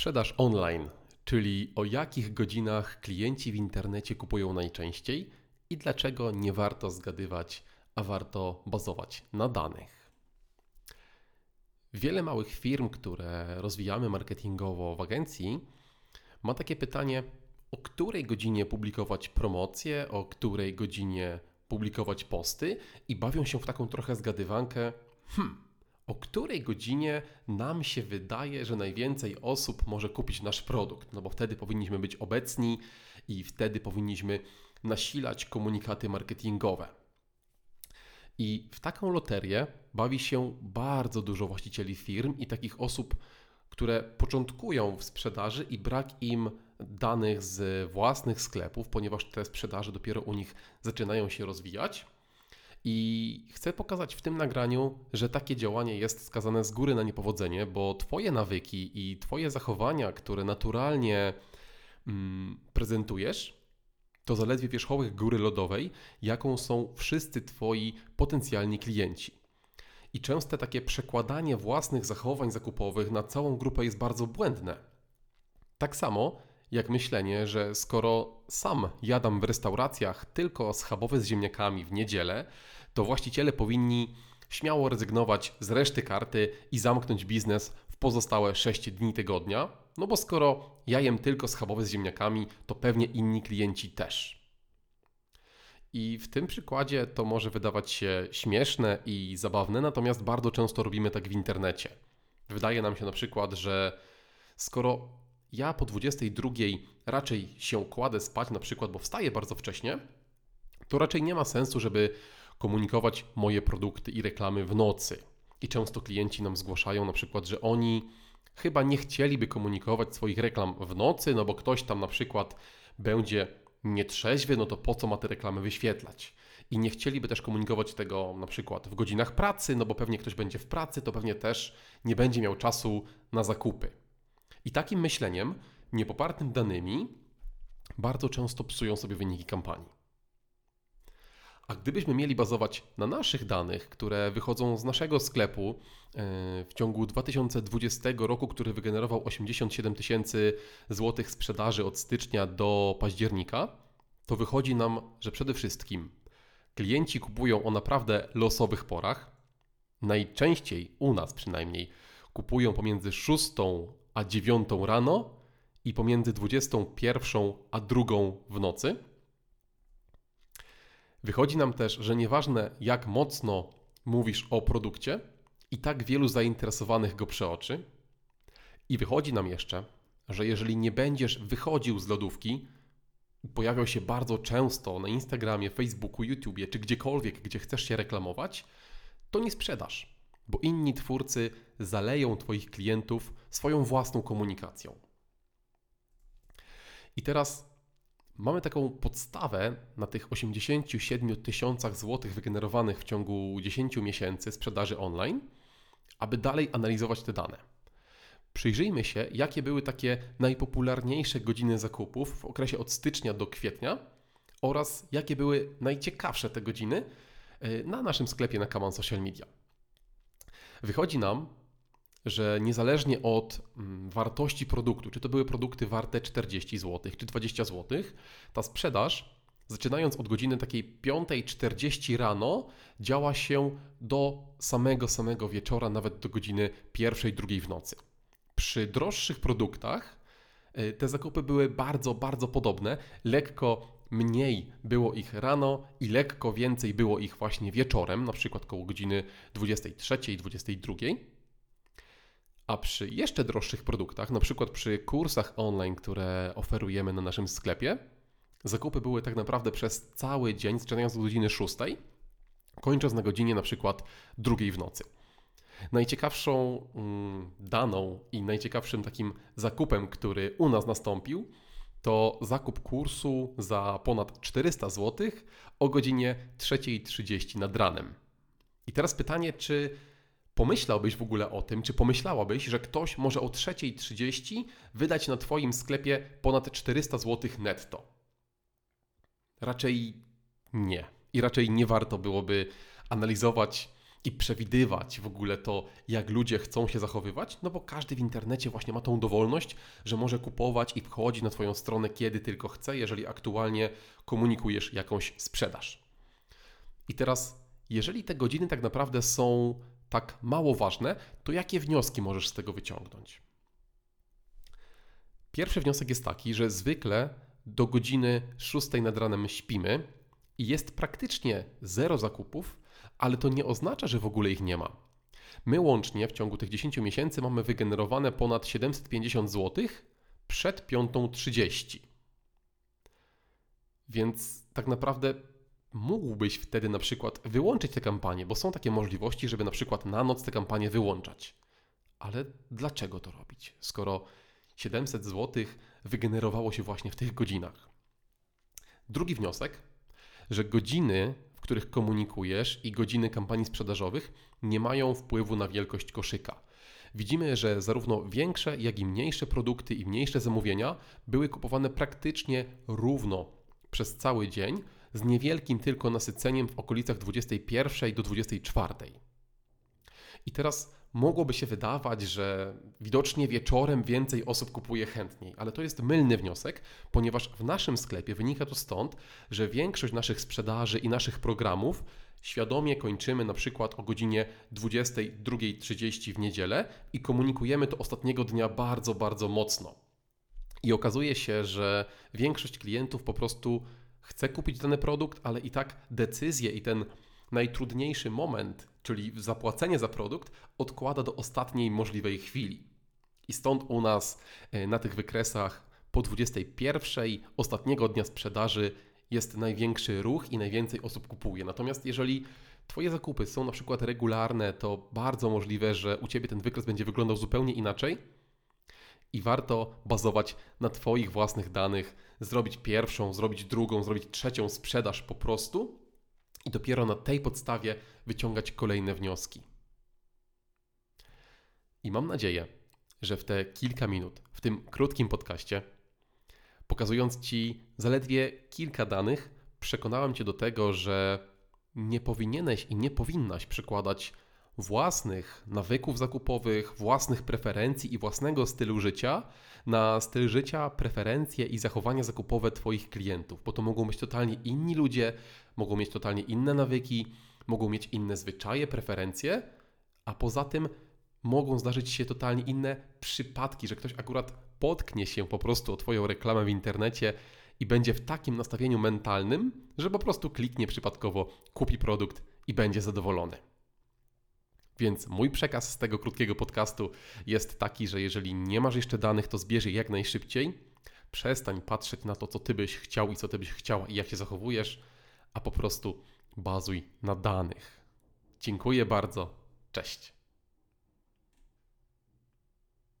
Sprzedaż online, czyli o jakich godzinach klienci w internecie kupują najczęściej i dlaczego nie warto zgadywać, a warto bazować na danych. Wiele małych firm, które rozwijamy marketingowo w agencji, ma takie pytanie, o której godzinie publikować promocje, o której godzinie publikować posty i bawią się w taką trochę zgadywankę, hmm, o której godzinie nam się wydaje, że najwięcej osób może kupić nasz produkt, no bo wtedy powinniśmy być obecni i wtedy powinniśmy nasilać komunikaty marketingowe. I w taką loterię bawi się bardzo dużo właścicieli firm i takich osób, które początkują w sprzedaży i brak im danych z własnych sklepów, ponieważ te sprzedaże dopiero u nich zaczynają się rozwijać. I chcę pokazać w tym nagraniu, że takie działanie jest skazane z góry na niepowodzenie, bo Twoje nawyki i Twoje zachowania, które naturalnie mm, prezentujesz, to zaledwie wierzchołek góry lodowej, jaką są wszyscy Twoi potencjalni klienci. I częste takie przekładanie własnych zachowań zakupowych na całą grupę jest bardzo błędne. Tak samo jak myślenie, że skoro sam jadam w restauracjach tylko schabowe z ziemniakami w niedzielę, to właściciele powinni śmiało rezygnować z reszty karty i zamknąć biznes w pozostałe 6 dni tygodnia, no bo skoro ja jem tylko schabowe z ziemniakami, to pewnie inni klienci też. I w tym przykładzie to może wydawać się śmieszne i zabawne, natomiast bardzo często robimy tak w internecie. Wydaje nam się na przykład, że skoro ja po 22 raczej się kładę spać, na przykład, bo wstaję bardzo wcześnie, to raczej nie ma sensu, żeby komunikować moje produkty i reklamy w nocy. I często klienci nam zgłaszają na przykład, że oni chyba nie chcieliby komunikować swoich reklam w nocy, no bo ktoś tam na przykład będzie nietrzeźwy, no to po co ma te reklamy wyświetlać? I nie chcieliby też komunikować tego na przykład w godzinach pracy, no bo pewnie ktoś będzie w pracy, to pewnie też nie będzie miał czasu na zakupy. I takim myśleniem, niepopartym danymi, bardzo często psują sobie wyniki kampanii. A gdybyśmy mieli bazować na naszych danych, które wychodzą z naszego sklepu e, w ciągu 2020 roku, który wygenerował 87 tysięcy złotych sprzedaży od stycznia do października, to wychodzi nam, że przede wszystkim klienci kupują o naprawdę losowych porach. Najczęściej u nas przynajmniej kupują pomiędzy 6 a 9 rano i pomiędzy 21 a 2 w nocy. Wychodzi nam też, że nieważne jak mocno mówisz o produkcie, i tak wielu zainteresowanych go przeoczy. I wychodzi nam jeszcze, że jeżeli nie będziesz wychodził z lodówki, pojawiał się bardzo często na Instagramie, Facebooku, YouTubie czy gdziekolwiek, gdzie chcesz się reklamować, to nie sprzedasz, bo inni twórcy zaleją Twoich klientów swoją własną komunikacją. I teraz Mamy taką podstawę na tych 87 tysiącach złotych wygenerowanych w ciągu 10 miesięcy sprzedaży online, aby dalej analizować te dane. Przyjrzyjmy się, jakie były takie najpopularniejsze godziny zakupów w okresie od stycznia do kwietnia oraz jakie były najciekawsze te godziny e, na naszym sklepie na Kaman Social Media. Wychodzi nam, że niezależnie od mm, wartości produktu, czy to były produkty warte 40 zł, czy 20 zł, ta sprzedaż, zaczynając od godziny takiej 5.40 rano, działa się do samego, samego wieczora, nawet do godziny 1, 2 w nocy. Przy droższych produktach y, te zakupy były bardzo, bardzo podobne. Lekko mniej było ich rano i lekko więcej było ich właśnie wieczorem, na przykład koło godziny 23, 22. A przy jeszcze droższych produktach, na przykład przy kursach online, które oferujemy na naszym sklepie, zakupy były tak naprawdę przez cały dzień, zaczynając od godziny 6, kończąc na godzinie na przykład drugiej w nocy. Najciekawszą mm, daną i najciekawszym takim zakupem, który u nas nastąpił, to zakup kursu za ponad 400 zł o godzinie 3.30 nad ranem. I teraz pytanie, czy Pomyślałbyś w ogóle o tym, czy pomyślałabyś, że ktoś może o 3.30 wydać na Twoim sklepie ponad 400 zł netto? Raczej nie. I raczej nie warto byłoby analizować i przewidywać w ogóle to, jak ludzie chcą się zachowywać, no bo każdy w internecie właśnie ma tą dowolność, że może kupować i wchodzić na Twoją stronę kiedy tylko chce, jeżeli aktualnie komunikujesz jakąś sprzedaż. I teraz, jeżeli te godziny tak naprawdę są tak mało ważne, to jakie wnioski możesz z tego wyciągnąć? Pierwszy wniosek jest taki, że zwykle do godziny 6 nad ranem śpimy i jest praktycznie zero zakupów, ale to nie oznacza, że w ogóle ich nie ma. My łącznie w ciągu tych 10 miesięcy mamy wygenerowane ponad 750 zł przed 5.30. Więc tak naprawdę mógłbyś wtedy na przykład wyłączyć te kampanie, bo są takie możliwości, żeby na przykład na noc te kampanie wyłączać. Ale dlaczego to robić, skoro 700 zł wygenerowało się właśnie w tych godzinach? Drugi wniosek, że godziny, w których komunikujesz i godziny kampanii sprzedażowych nie mają wpływu na wielkość koszyka. Widzimy, że zarówno większe, jak i mniejsze produkty i mniejsze zamówienia były kupowane praktycznie równo przez cały dzień, z niewielkim tylko nasyceniem w okolicach 21 do 24. I teraz mogłoby się wydawać, że widocznie wieczorem więcej osób kupuje chętniej, ale to jest mylny wniosek, ponieważ w naszym sklepie wynika to stąd, że większość naszych sprzedaży i naszych programów świadomie kończymy na przykład o godzinie 22.30 w niedzielę i komunikujemy to ostatniego dnia bardzo, bardzo mocno. I okazuje się, że większość klientów po prostu chce kupić dany produkt, ale i tak decyzję i ten najtrudniejszy moment, czyli zapłacenie za produkt, odkłada do ostatniej możliwej chwili. I stąd u nas e, na tych wykresach po 21 ostatniego dnia sprzedaży jest największy ruch i najwięcej osób kupuje. Natomiast jeżeli Twoje zakupy są na przykład regularne, to bardzo możliwe, że u Ciebie ten wykres będzie wyglądał zupełnie inaczej i warto bazować na Twoich własnych danych, zrobić pierwszą, zrobić drugą, zrobić trzecią sprzedaż po prostu i dopiero na tej podstawie wyciągać kolejne wnioski. I mam nadzieję, że w te kilka minut, w tym krótkim podcaście, pokazując Ci zaledwie kilka danych, przekonałem Cię do tego, że nie powinieneś i nie powinnaś przykładać własnych nawyków zakupowych, własnych preferencji i własnego stylu życia na styl życia, preferencje i zachowania zakupowe Twoich klientów, bo to mogą być totalnie inni ludzie, mogą mieć totalnie inne nawyki, mogą mieć inne zwyczaje, preferencje, a poza tym mogą zdarzyć się totalnie inne przypadki, że ktoś akurat potknie się po prostu o Twoją reklamę w internecie i będzie w takim nastawieniu mentalnym, że po prostu kliknie przypadkowo, kupi produkt i będzie zadowolony. Więc mój przekaz z tego krótkiego podcastu jest taki, że jeżeli nie masz jeszcze danych, to zbierz je jak najszybciej. Przestań patrzeć na to, co ty byś chciał i co ty byś chciała i jak się zachowujesz, a po prostu bazuj na danych. Dziękuję bardzo. Cześć.